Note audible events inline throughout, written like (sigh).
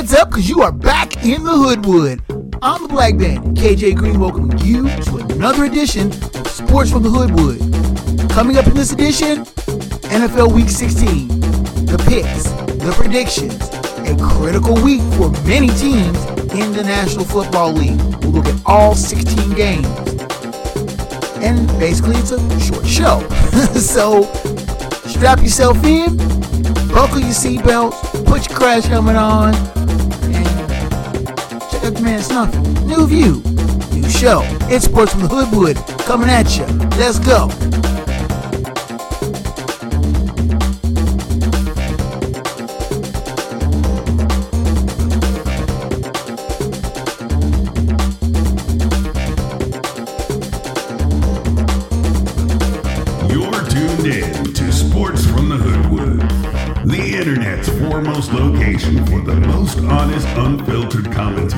Heads up, because you are back in the Hoodwood. I'm the Black Bandit, KJ Green, welcoming you to another edition of Sports from the Hoodwood. Coming up in this edition, NFL Week 16, the picks, the predictions, a critical week for many teams in the National Football League. We'll look at all 16 games. And basically, it's a short show. (laughs) so, strap yourself in, buckle your seatbelts, put your crash helmet on, man Snuffy. New view, new show. It's Sports from the Hoodwood coming at you. Let's go.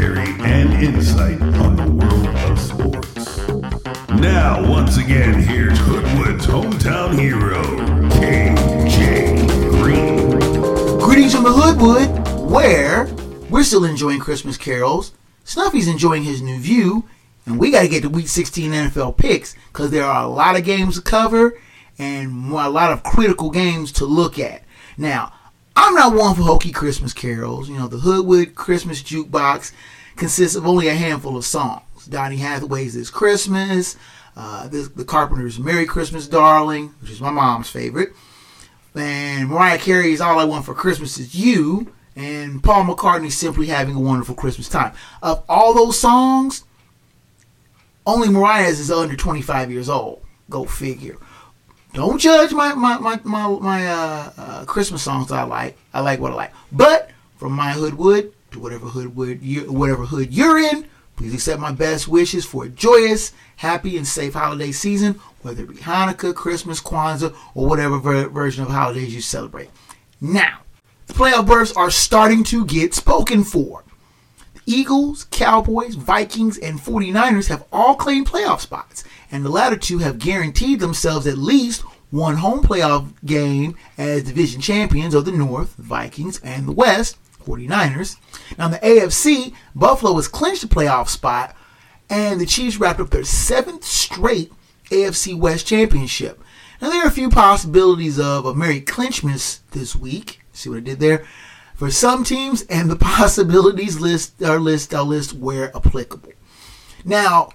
Commentary and insight on the world of sports. Now, once again, here's Hoodwood's hometown hero, KJ Green. Greetings from the Hoodwood, where we're still enjoying Christmas carols. Snuffy's enjoying his new view, and we got to get to Week 16 NFL picks because there are a lot of games to cover and a lot of critical games to look at. Now, I'm not one for hokey Christmas carols. You know, the Hoodwood Christmas jukebox consists of only a handful of songs. Donny Hathaway's This Christmas, uh, this, the Carpenters' Merry Christmas Darling, which is my mom's favorite, and Mariah Carey's All I Want for Christmas Is You, and Paul McCartney's Simply Having a Wonderful Christmas Time. Of all those songs, only Mariah's is under 25 years old. Go figure. Don't judge my my my my, my uh, uh, Christmas songs I like. I like what I like. But from my hoodwood to whatever hoodwood you whatever hood you're in, please accept my best wishes for a joyous, happy, and safe holiday season, whether it be Hanukkah, Christmas, Kwanzaa, or whatever ver- version of holidays you celebrate. Now, the playoff berths are starting to get spoken for. Eagles, Cowboys, Vikings, and 49ers have all claimed playoff spots, and the latter two have guaranteed themselves at least one home playoff game as division champions of the North, Vikings, and the West, 49ers. Now, in the AFC, Buffalo has clinched a playoff spot, and the Chiefs wrapped up their seventh straight AFC West championship. Now, there are a few possibilities of a Merry Clinchmas this week. See what I did there? For some teams, and the (laughs) possibilities list are list list where applicable. Now,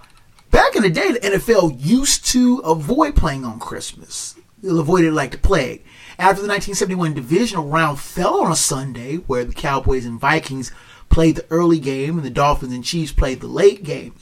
back in the day, the NFL used to avoid playing on Christmas. They'll avoid it like the plague. After the 1971 divisional round fell on a Sunday, where the Cowboys and Vikings played the early game and the Dolphins and Chiefs played the late game.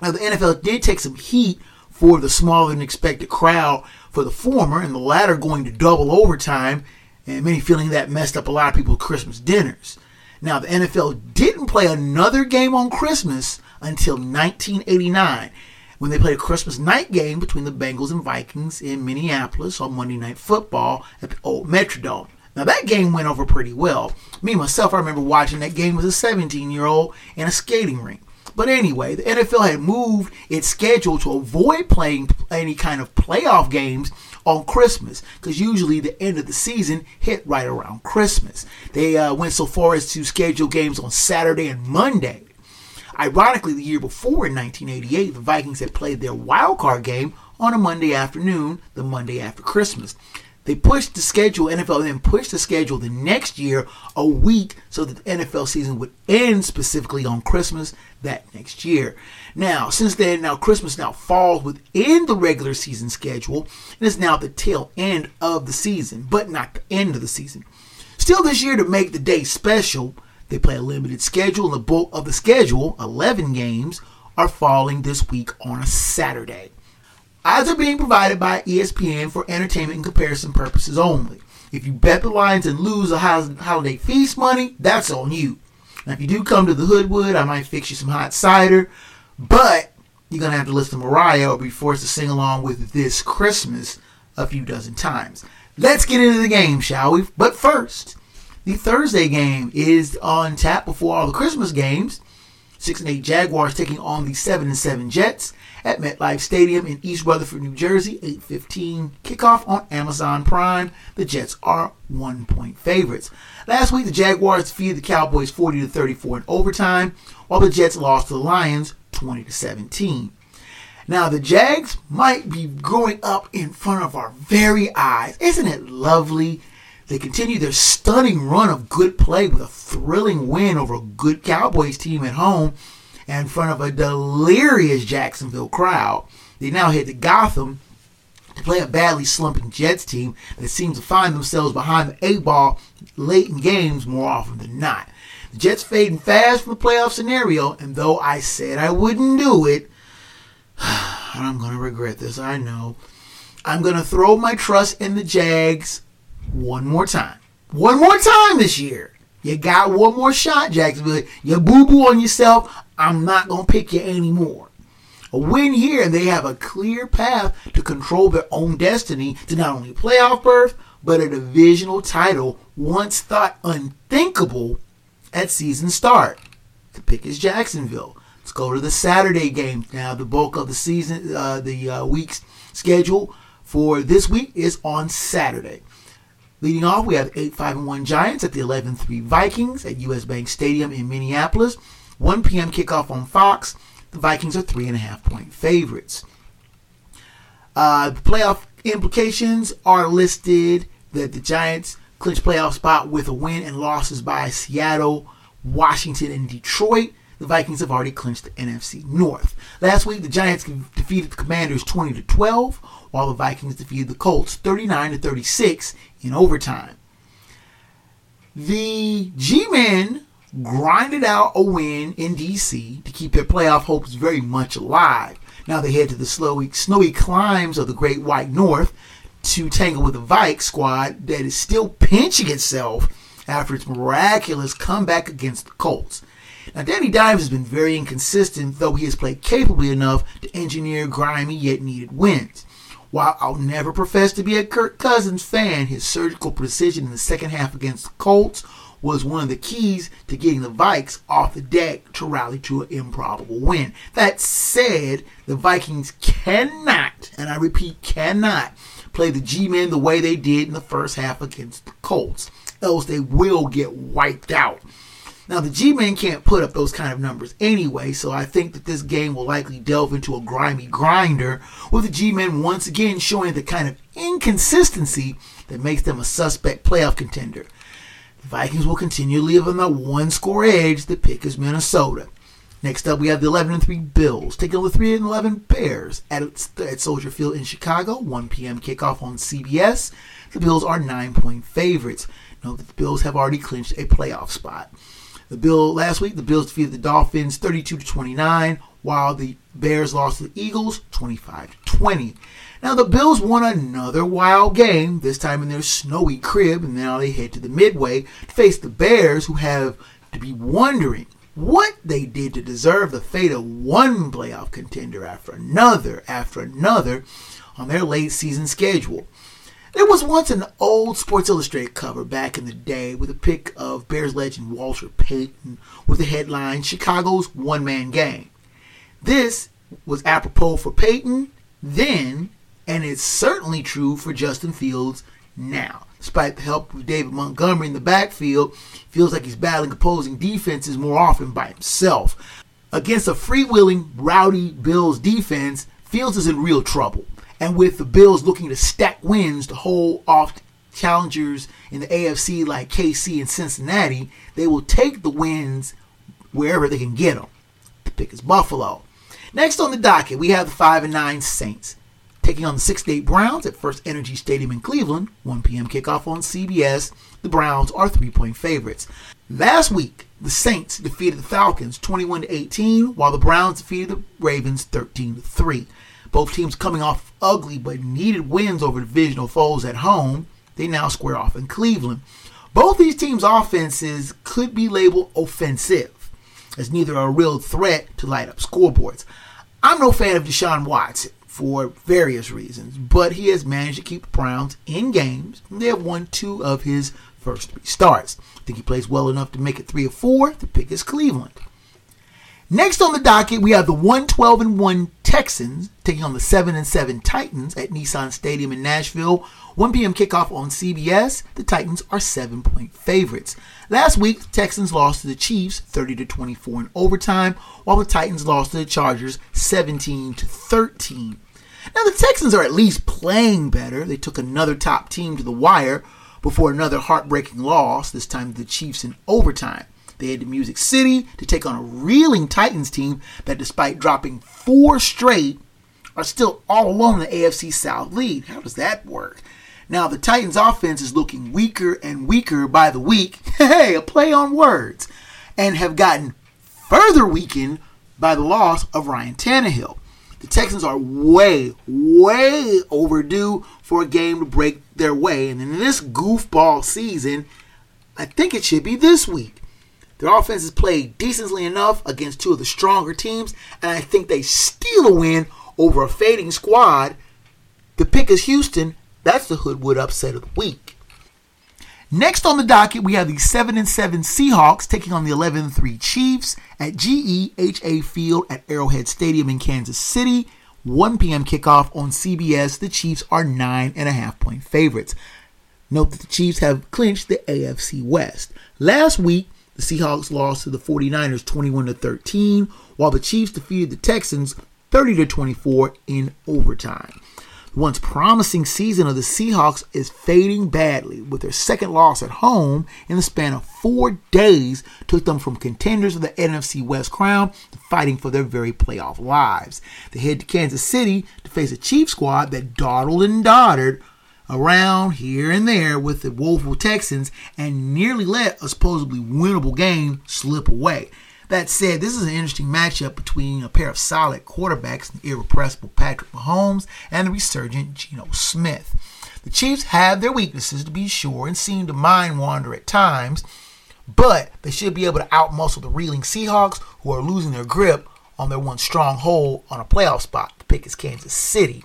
Now, the NFL did take some heat for the smaller than expected crowd for the former, and the latter going to double overtime and many feeling that messed up a lot of people's Christmas dinners. Now, the NFL didn't play another game on Christmas until 1989 when they played a Christmas night game between the Bengals and Vikings in Minneapolis on Monday Night Football at the old Metrodome. Now, that game went over pretty well. Me, myself, I remember watching that game as a 17 year old in a skating rink. But anyway, the NFL had moved its schedule to avoid playing any kind of playoff games on Christmas because usually the end of the season hit right around Christmas. They uh, went so far as to schedule games on Saturday and Monday. Ironically, the year before in 1988, the Vikings had played their wild card game on a Monday afternoon, the Monday after Christmas. They pushed the schedule, NFL then pushed the schedule the next year a week so that the NFL season would end specifically on Christmas that next year. Now, since then, now Christmas now falls within the regular season schedule and is now the tail end of the season, but not the end of the season. Still, this year to make the day special, they play a limited schedule, and the bulk of the schedule, 11 games, are falling this week on a Saturday. Odds are being provided by ESPN for entertainment and comparison purposes only. If you bet the lines and lose a holiday feast money, that's on you. Now, if you do come to the Hoodwood, I might fix you some hot cider, but you're going to have to listen to Mariah or be forced to sing along with This Christmas a few dozen times. Let's get into the game, shall we? But first, the Thursday game is on tap before all the Christmas games. 6 and 8 Jaguars taking on the 7 and 7 Jets at MetLife Stadium in East Rutherford, New Jersey. 8:15 kickoff on Amazon Prime. The Jets are one point favorites. Last week, the Jaguars defeated the Cowboys 40 to 34 in overtime, while the Jets lost to the Lions 20 to 17. Now, the Jags might be growing up in front of our very eyes. Isn't it lovely? They continue their stunning run of good play with a thrilling win over a good Cowboys team at home in front of a delirious Jacksonville crowd. They now head to Gotham to play a badly slumping Jets team that seems to find themselves behind the eight ball late in games more often than not. The Jets fading fast from the playoff scenario, and though I said I wouldn't do it, (sighs) I'm going to regret this, I know. I'm going to throw my trust in the Jags one more time. One more time this year. You got one more shot, Jacksonville. You boo boo on yourself. I'm not going to pick you anymore. A win here, and they have a clear path to control their own destiny to not only playoff berth, but a divisional title once thought unthinkable at season start. The pick is Jacksonville. Let's go to the Saturday game now. The bulk of the season, uh, the uh, week's schedule for this week is on Saturday. Leading off, we have 8 5 and 1 Giants at the 11 3 Vikings at US Bank Stadium in Minneapolis. 1 p.m. kickoff on Fox. The Vikings are 3.5 point favorites. Uh, the playoff implications are listed that the Giants clinch playoff spot with a win and losses by Seattle, Washington, and Detroit. The Vikings have already clinched the NFC North. Last week, the Giants defeated the Commanders 20 to 12, while the Vikings defeated the Colts 39 to 36 in overtime. The G-Men grinded out a win in DC to keep their playoff hopes very much alive. Now they head to the snowy, snowy climes of the Great White North to tangle with the Vike squad that is still pinching itself after its miraculous comeback against the Colts. Now, Danny Dimes has been very inconsistent, though he has played capably enough to engineer grimy yet needed wins. While I'll never profess to be a Kirk Cousins fan, his surgical precision in the second half against the Colts was one of the keys to getting the Vikes off the deck to rally to an improbable win. That said, the Vikings cannot, and I repeat, cannot play the G-men the way they did in the first half against the Colts, else they will get wiped out. Now, the G Men can't put up those kind of numbers anyway, so I think that this game will likely delve into a grimy grinder, with the G Men once again showing the kind of inconsistency that makes them a suspect playoff contender. The Vikings will continue to live on the one score edge. The pick is Minnesota. Next up, we have the 11 and 3 Bills taking on the 3 and 11 Bears at, at Soldier Field in Chicago. 1 p.m. kickoff on CBS. The Bills are nine point favorites. Note that the Bills have already clinched a playoff spot. The Bill last week, the Bills defeated the Dolphins 32 to 29, while the Bears lost to the Eagles 25 to 20. Now the Bills won another wild game, this time in their snowy crib, and now they head to the Midway to face the Bears, who have to be wondering what they did to deserve the fate of one playoff contender after another after another on their late season schedule. There was once an old Sports Illustrated cover back in the day with a pic of Bears legend Walter Payton with the headline Chicago's One Man Gang. This was apropos for Payton then, and it's certainly true for Justin Fields now. Despite the help of David Montgomery in the backfield, feels like he's battling opposing defenses more often by himself. Against a freewheeling, rowdy Bills defense, Fields is in real trouble. And with the Bills looking to stack wins to hold off challengers in the AFC like KC and Cincinnati, they will take the wins wherever they can get them. The pick is Buffalo. Next on the docket, we have the 5 and 9 Saints taking on the 6 8 Browns at First Energy Stadium in Cleveland. 1 p.m. kickoff on CBS. The Browns are three point favorites. Last week, the Saints defeated the Falcons 21 18, while the Browns defeated the Ravens 13 3. Both teams coming off ugly but needed wins over divisional foes at home. They now square off in Cleveland. Both these teams' offenses could be labeled offensive, as neither are a real threat to light up scoreboards. I'm no fan of Deshaun Watson for various reasons, but he has managed to keep the Browns in games. They have won two of his first three starts. I think he plays well enough to make it three or four. The pick is Cleveland. Next on the docket, we have the 112 and 1 Texans taking on the 7 and 7 Titans at Nissan Stadium in Nashville. 1 p.m. kickoff on CBS. The Titans are 7-point favorites. Last week, the Texans lost to the Chiefs 30 to 24 in overtime, while the Titans lost to the Chargers 17 to 13. Now the Texans are at least playing better. They took another top team to the wire before another heartbreaking loss, this time to the Chiefs in overtime. They head to Music City to take on a reeling Titans team that, despite dropping four straight, are still all alone in the AFC South lead. How does that work? Now, the Titans' offense is looking weaker and weaker by the week. (laughs) Hey, a play on words. And have gotten further weakened by the loss of Ryan Tannehill. The Texans are way, way overdue for a game to break their way. And in this goofball season, I think it should be this week. Their offense has played decently enough against two of the stronger teams, and I think they steal a win over a fading squad. The pick is Houston. That's the Hoodwood upset of the week. Next on the docket, we have the 7 and 7 Seahawks taking on the 11 3 Chiefs at GEHA Field at Arrowhead Stadium in Kansas City. 1 p.m. kickoff on CBS. The Chiefs are 9.5 point favorites. Note that the Chiefs have clinched the AFC West. Last week, the Seahawks lost to the 49ers 21 to 13, while the Chiefs defeated the Texans 30 to 24 in overtime. The once promising season of the Seahawks is fading badly, with their second loss at home in the span of four days took them from contenders of the NFC West crown to fighting for their very playoff lives. They head to Kansas City to face a Chiefs squad that dawdled and doddered around here and there with the woeful Texans and nearly let a supposedly winnable game slip away. That said, this is an interesting matchup between a pair of solid quarterbacks, the irrepressible Patrick Mahomes and the resurgent Geno Smith. The Chiefs have their weaknesses, to be sure, and seem to mind wander at times, but they should be able to outmuscle the reeling Seahawks, who are losing their grip on their one stronghold on a playoff spot. The pick is Kansas City.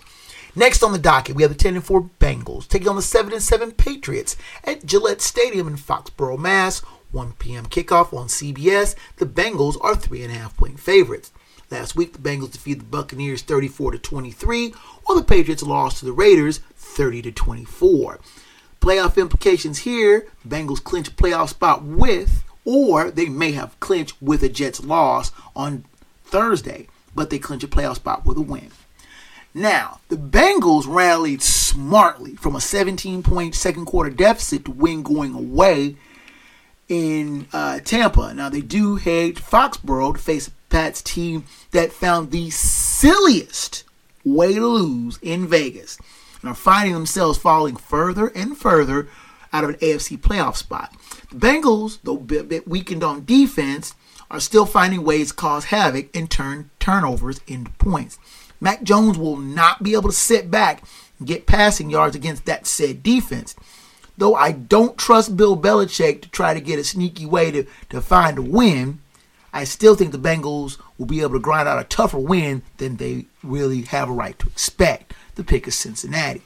Next on the docket, we have the 10 and 4 Bengals taking on the 7 and 7 Patriots at Gillette Stadium in Foxborough, Mass. 1 p.m. kickoff on CBS. The Bengals are 3.5 point favorites. Last week, the Bengals defeated the Buccaneers 34 to 23, while the Patriots lost to the Raiders 30 to 24. Playoff implications here: the Bengals clinch a playoff spot with, or they may have clinched with a Jets loss on Thursday, but they clinch a playoff spot with a win. Now, the Bengals rallied smartly from a 17 point second quarter deficit to win going away in uh, Tampa. Now, they do head to Foxborough to face Pats team that found the silliest way to lose in Vegas and are finding themselves falling further and further out of an AFC playoff spot. The Bengals, though a bit, bit weakened on defense, are still finding ways to cause havoc and turn turnovers into points. Mac Jones will not be able to sit back and get passing yards against that said defense. Though I don't trust Bill Belichick to try to get a sneaky way to, to find a win, I still think the Bengals will be able to grind out a tougher win than they really have a right to expect. The pick is Cincinnati.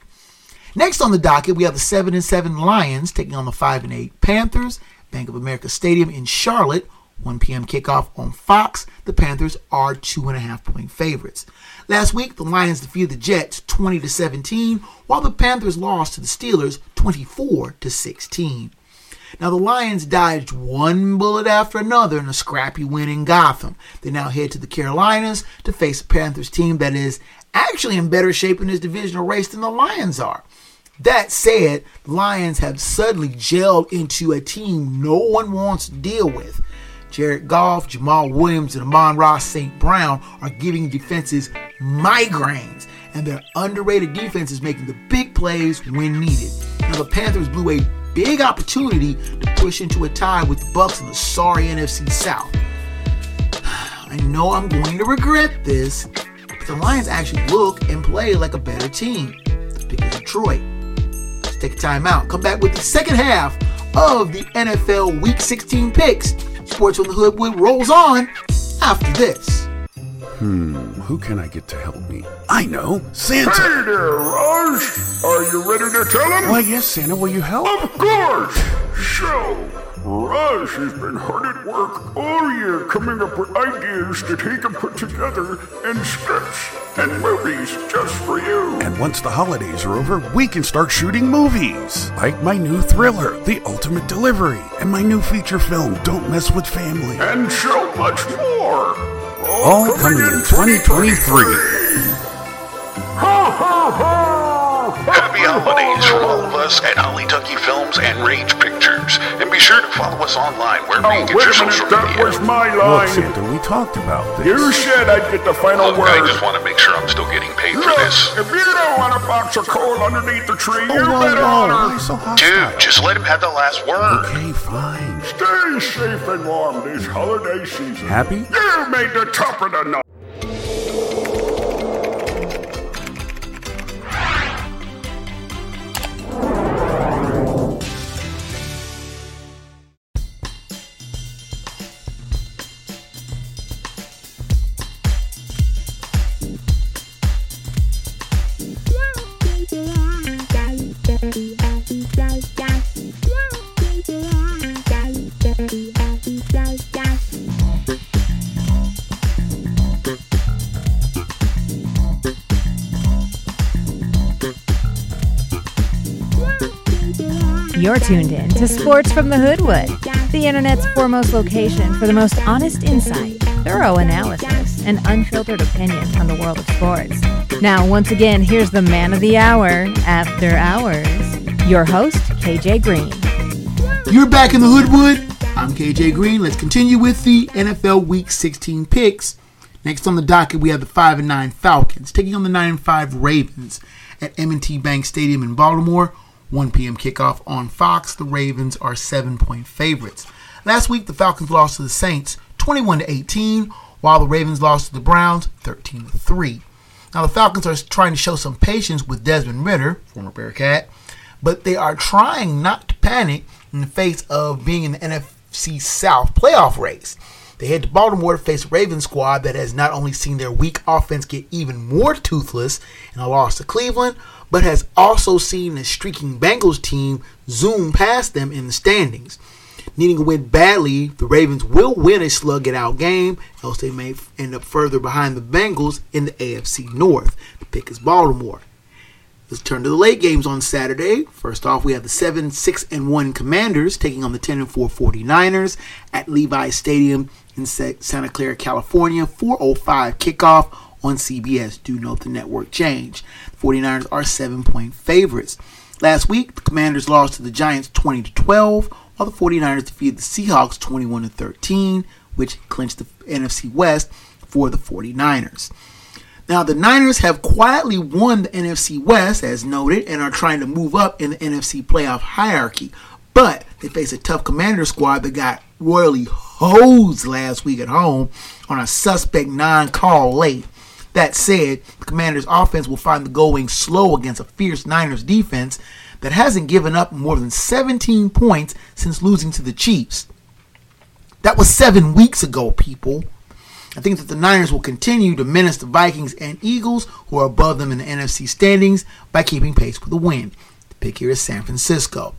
Next on the docket, we have the 7 and 7 Lions taking on the 5 and 8 Panthers. Bank of America Stadium in Charlotte 1 p.m. kickoff on Fox. The Panthers are two and a half point favorites. Last week, the Lions defeated the Jets 20 to 17, while the Panthers lost to the Steelers 24 to 16. Now the Lions dodged one bullet after another in a scrappy win in Gotham. They now head to the Carolinas to face a Panthers team that is actually in better shape in this divisional race than the Lions are. That said, Lions have suddenly gelled into a team no one wants to deal with. Jared Goff, Jamaal Williams, and Amon-Ra St. Brown are giving defenses migraines, and their underrated defense is making the big plays when needed. Now, the Panthers blew a big opportunity to push into a tie with the Bucs in the sorry NFC South. (sighs) I know I'm going to regret this, but the Lions actually look and play like a better team. Pick Detroit. Let's take a timeout. Come back with the second half of the NFL Week 16 picks Sports on the Hood Hoodwood rolls on after this. Hmm, who can I get to help me? I know, Santa. Hey there, Raj. Are you ready to tell him? Why, yes, Santa, will you help? Of course. So, Rush has been hard at work all year coming up with ideas that he can put together in scripts and movies just for you. And once the holidays are over, we can start shooting movies. Like my new thriller, The Ultimate Delivery, and my new feature film, Don't Mess with Family. And so much more. All coming in 2023. Ho, ho, ho! Happy holidays from all of us at Holly Tucky Films and Rage Pictures. And be sure to follow us online where Oh, we wait get your a minute, social that media. was my Look, line. Santa, we talked about this. You said I'd get the final Look, I just want to make sure I'm still getting paid for this. if you don't want a box of coal underneath the tree, Oh, you whoa, better whoa, why honor. so? Dude, just let him have the last word. Okay, fine. Stay safe and warm this holiday season. Happy? You made the top of the night. You're tuned in to Sports from the Hoodwood, the internet's foremost location for the most honest insight, thorough analysis, and unfiltered opinions on the world of sports. Now, once again, here's the man of the hour, After Hours, your host, KJ Green. You're back in the Hoodwood. I'm KJ Green. Let's continue with the NFL Week 16 picks. Next on the docket, we have the 5 and 9 Falcons taking on the 9 and 5 Ravens at M&T Bank Stadium in Baltimore. 1 p.m. kickoff on Fox. The Ravens are 7-point favorites. Last week, the Falcons lost to the Saints 21 to 18, while the Ravens lost to the Browns 13 to 3. Now, the Falcons are trying to show some patience with Desmond Ridder, former Bearcat, but they are trying not to panic in the face of being in the NFC South playoff race. They head to Baltimore to face Ravens squad that has not only seen their weak offense get even more toothless in a loss to Cleveland, but has also seen the streaking Bengals team zoom past them in the standings. Needing a win badly, the Ravens will win a slug it out game, else they may end up further behind the Bengals in the AFC North. The pick is Baltimore. Let's turn to the late games on Saturday. First off, we have the 7 6 and 1 Commanders taking on the 10 and 4 49ers at Levi Stadium in Santa Clara, California. 405 kickoff on CBS. Do note the network change. The 49ers are 7 point favorites. Last week, the Commanders lost to the Giants 20 to 12, while the 49ers defeated the Seahawks 21 to 13, which clinched the NFC West for the 49ers. Now, the Niners have quietly won the NFC West, as noted, and are trying to move up in the NFC playoff hierarchy. But they face a tough commander squad that got royally hosed last week at home on a suspect non call late. That said, the Commanders' offense will find the going slow against a fierce Niners defense that hasn't given up more than 17 points since losing to the Chiefs. That was seven weeks ago, people. I think that the Niners will continue to menace the Vikings and Eagles, who are above them in the NFC standings, by keeping pace with the win. The pick here is San Francisco.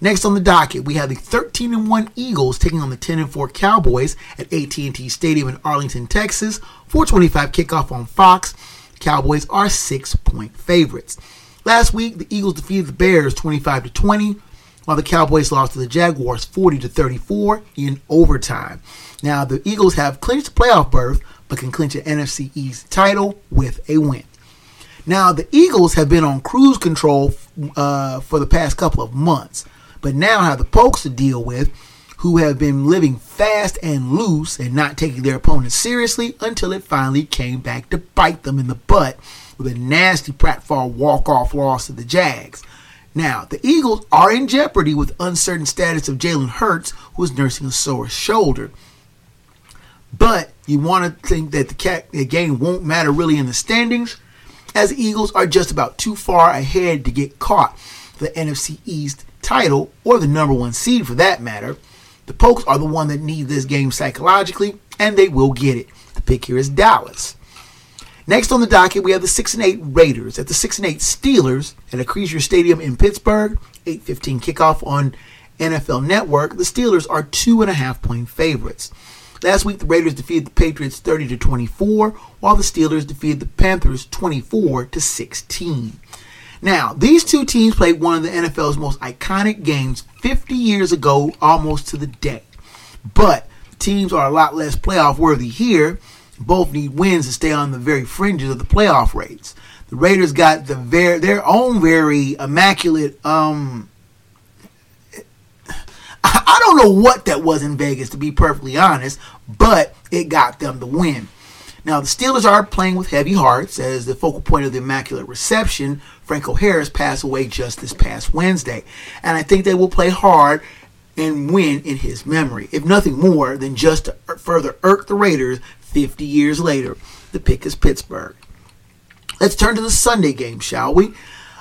Next on the docket, we have the 13 and 1 Eagles taking on the 10 and 4 Cowboys at AT&T Stadium in Arlington, Texas. 425 kickoff on Fox. Cowboys are 6-point favorites. Last week, the Eagles defeated the Bears 25 to 20, while the Cowboys lost to the Jaguars 40 to 34 in overtime. Now, the Eagles have clinched playoff berth, but can clinch an NFC East title with a win. Now, the Eagles have been on cruise control uh, for the past couple of months, but now have the Pokes to deal with, who have been living fast and loose and not taking their opponents seriously until it finally came back to bite them in the butt with a nasty pratfall walk-off loss to the Jags. Now, the Eagles are in jeopardy with uncertain status of Jalen Hurts, who is nursing a sore shoulder. But you want to think that the, the game won't matter really in the standings, as the Eagles are just about too far ahead to get caught the NFC East title or the number one seed for that matter. The Pokes are the one that need this game psychologically, and they will get it. The pick here is Dallas. Next on the docket, we have the 6 and 8 Raiders at the 6 and 8 Steelers at Acrisure Stadium in Pittsburgh. 8:15 kickoff on NFL Network, the Steelers are two and a half point favorites. Last week, the Raiders defeated the Patriots 30 to 24, while the Steelers defeated the Panthers 24 to 16. Now, these two teams played one of the NFL's most iconic games 50 years ago, almost to the day. But teams are a lot less playoff worthy here. Both need wins to stay on the very fringes of the playoff rates. The Raiders got the ver- their own very immaculate um I don't know what that was in Vegas, to be perfectly honest, but it got them the win. Now, the Steelers are playing with heavy hearts as the focal point of the Immaculate Reception, Franco Harris, passed away just this past Wednesday. And I think they will play hard and win in his memory, if nothing more than just to further irk the Raiders 50 years later. The pick is Pittsburgh. Let's turn to the Sunday game, shall we?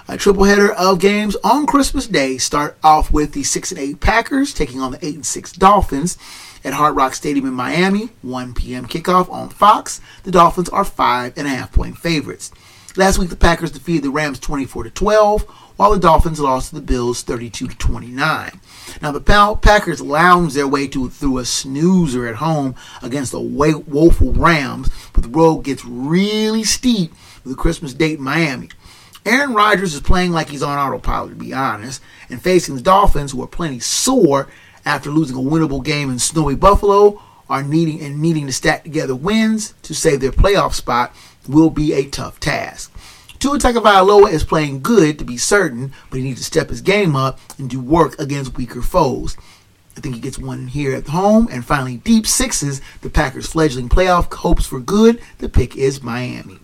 A triple header of games on Christmas Day start off with the 6 and 8 Packers taking on the 8 and 6 Dolphins at Hard Rock Stadium in Miami. 1 p.m. kickoff on Fox. The Dolphins are five and a half point favorites. Last week, the Packers defeated the Rams 24 to 12, while the Dolphins lost to the Bills 32 to 29. Now, the Packers lounged their way to, through a snoozer at home against the woeful Rams, but the road gets really steep with the Christmas date in Miami. Aaron Rodgers is playing like he's on autopilot, to be honest, and facing the Dolphins, who are plenty sore after losing a winnable game in snowy Buffalo, are needing and needing to stack together wins to save their playoff spot will be a tough task. Tua Tagovailoa is playing good to be certain, but he needs to step his game up and do work against weaker foes. I think he gets one here at home, and finally deep sixes. The Packers' fledgling playoff hopes for good. The pick is Miami.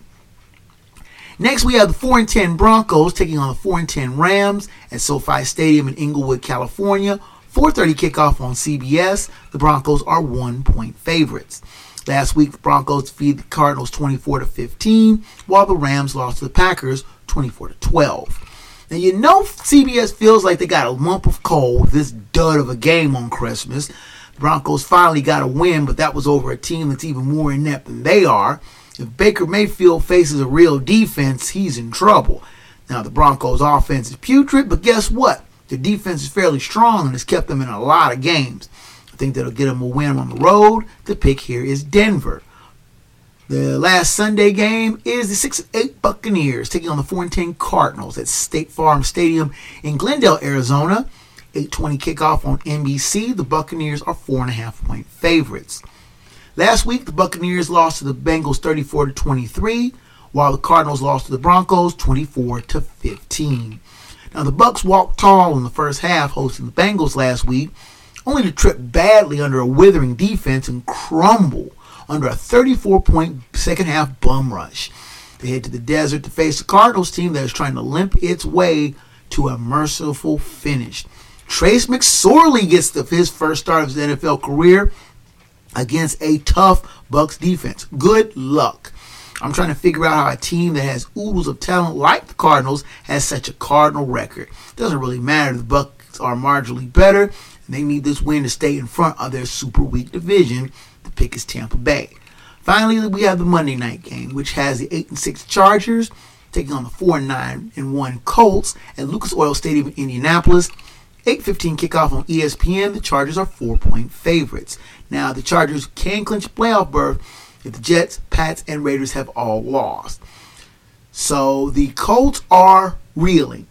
Next, we have the 4 and 10 Broncos taking on the 4 and 10 Rams at SoFi Stadium in Inglewood, California. 4:30 kickoff on CBS. The Broncos are one point favorites. Last week, the Broncos defeated the Cardinals 24 to 15, while the Rams lost to the Packers 24 to 12. Now you know CBS feels like they got a lump of coal this dud of a game on Christmas. The Broncos finally got a win, but that was over a team that's even more inept than they are. If Baker Mayfield faces a real defense, he's in trouble. Now, the Broncos' offense is putrid, but guess what? Their defense is fairly strong and has kept them in a lot of games. I think that'll get them a win on the road. The pick here is Denver. The last Sunday game is the 6 8 Buccaneers taking on the 4 10 Cardinals at State Farm Stadium in Glendale, Arizona. 8:20 kickoff on NBC. The Buccaneers are four and a half point favorites. Last week, the Buccaneers lost to the Bengals 34 to 23, while the Cardinals lost to the Broncos 24 to 15. Now, the Bucs walked tall in the first half, hosting the Bengals last week, only to trip badly under a withering defense and crumble under a 34-point second half bum rush. They head to the desert to face the Cardinals team that is trying to limp its way to a merciful finish. Trace McSorley gets the, his first start of his NFL career against a tough Bucs defense. Good luck. I'm trying to figure out how a team that has oodles of talent like the Cardinals has such a Cardinal record. Doesn't really matter. The Bucs are marginally better, and they need this win to stay in front of their super weak division. The pick is Tampa Bay. Finally, we have the Monday night game, which has the 8 and 6 Chargers taking on the 4 and 9 and 1 Colts at Lucas Oil Stadium in Indianapolis. 8:15 kickoff on ESPN. The Chargers are four-point favorites. Now, the Chargers can clinch playoff berth if the Jets, Pats, and Raiders have all lost. So the Colts are reeling.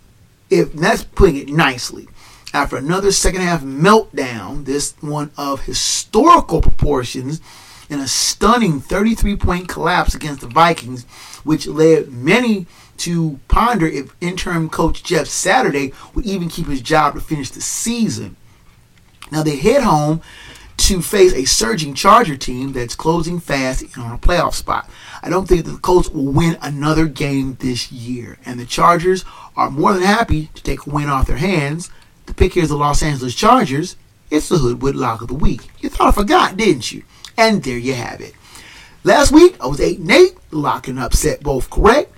If that's putting it nicely. After another second half meltdown, this one of historical proportions, in a stunning 33 point collapse against the Vikings, which led many to ponder if interim coach Jeff Saturday would even keep his job to finish the season. Now they head home to face a surging Charger team that's closing fast on a playoff spot. I don't think the Colts will win another game this year, and the Chargers are more than happy to take a win off their hands. The pick here is the Los Angeles Chargers. It's the Hoodwood Lock of the Week. You thought I forgot, didn't you? And there you have it. Last week I was 8 and 8, lock and upset both correct.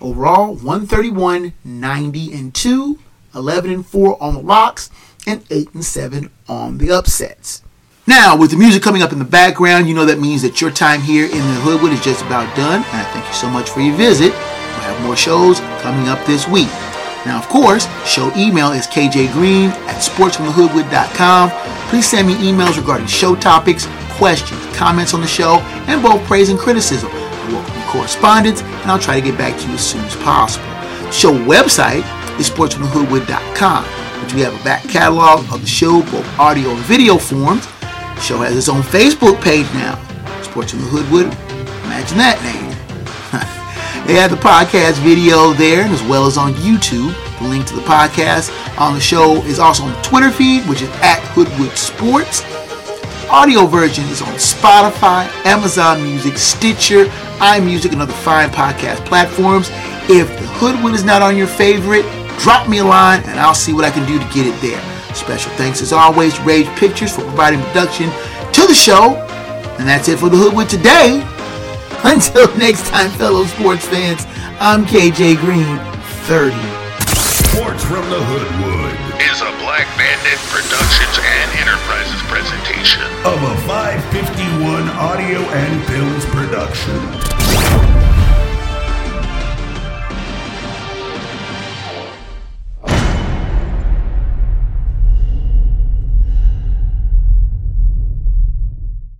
Overall, 131, 90 and 2, 11 and 4 on the locks, and 8 and 7 on the upsets. Now, with the music coming up in the background, you know that means that your time here in the Hoodwood is just about done. And I thank you so much for your visit. We'll have more shows coming up this week. Now, of course, show email is kjgreen at sportsfromthehoodwood.com. Please send me emails regarding show topics, questions, comments on the show, and both praise and criticism. I welcome correspondence, and I'll try to get back to you as soon as possible. Show website is sportsfromthehoodwood.com, which we have a back catalog of the show, both audio and video forms. Show has its own Facebook page now, Sports from the Hoodwood. Imagine that name. (laughs) They have the podcast video there, as well as on YouTube. The link to the podcast on the show is also on the Twitter feed, which is at Hoodwood Sports. Audio version is on Spotify, Amazon Music, Stitcher, iMusic, and other fine podcast platforms. If the Hoodwood is not on your favorite, drop me a line and I'll see what I can do to get it there. Special thanks as always to Rage Pictures for providing production to the show. And that's it for the Hoodwood today. (laughs) Until next time, fellow sports fans, I'm KJ Green, 30. Sports from the Hoodwood Is a Black Bandit Productions and Enterprises presentation. of a 551 Audio and Films production.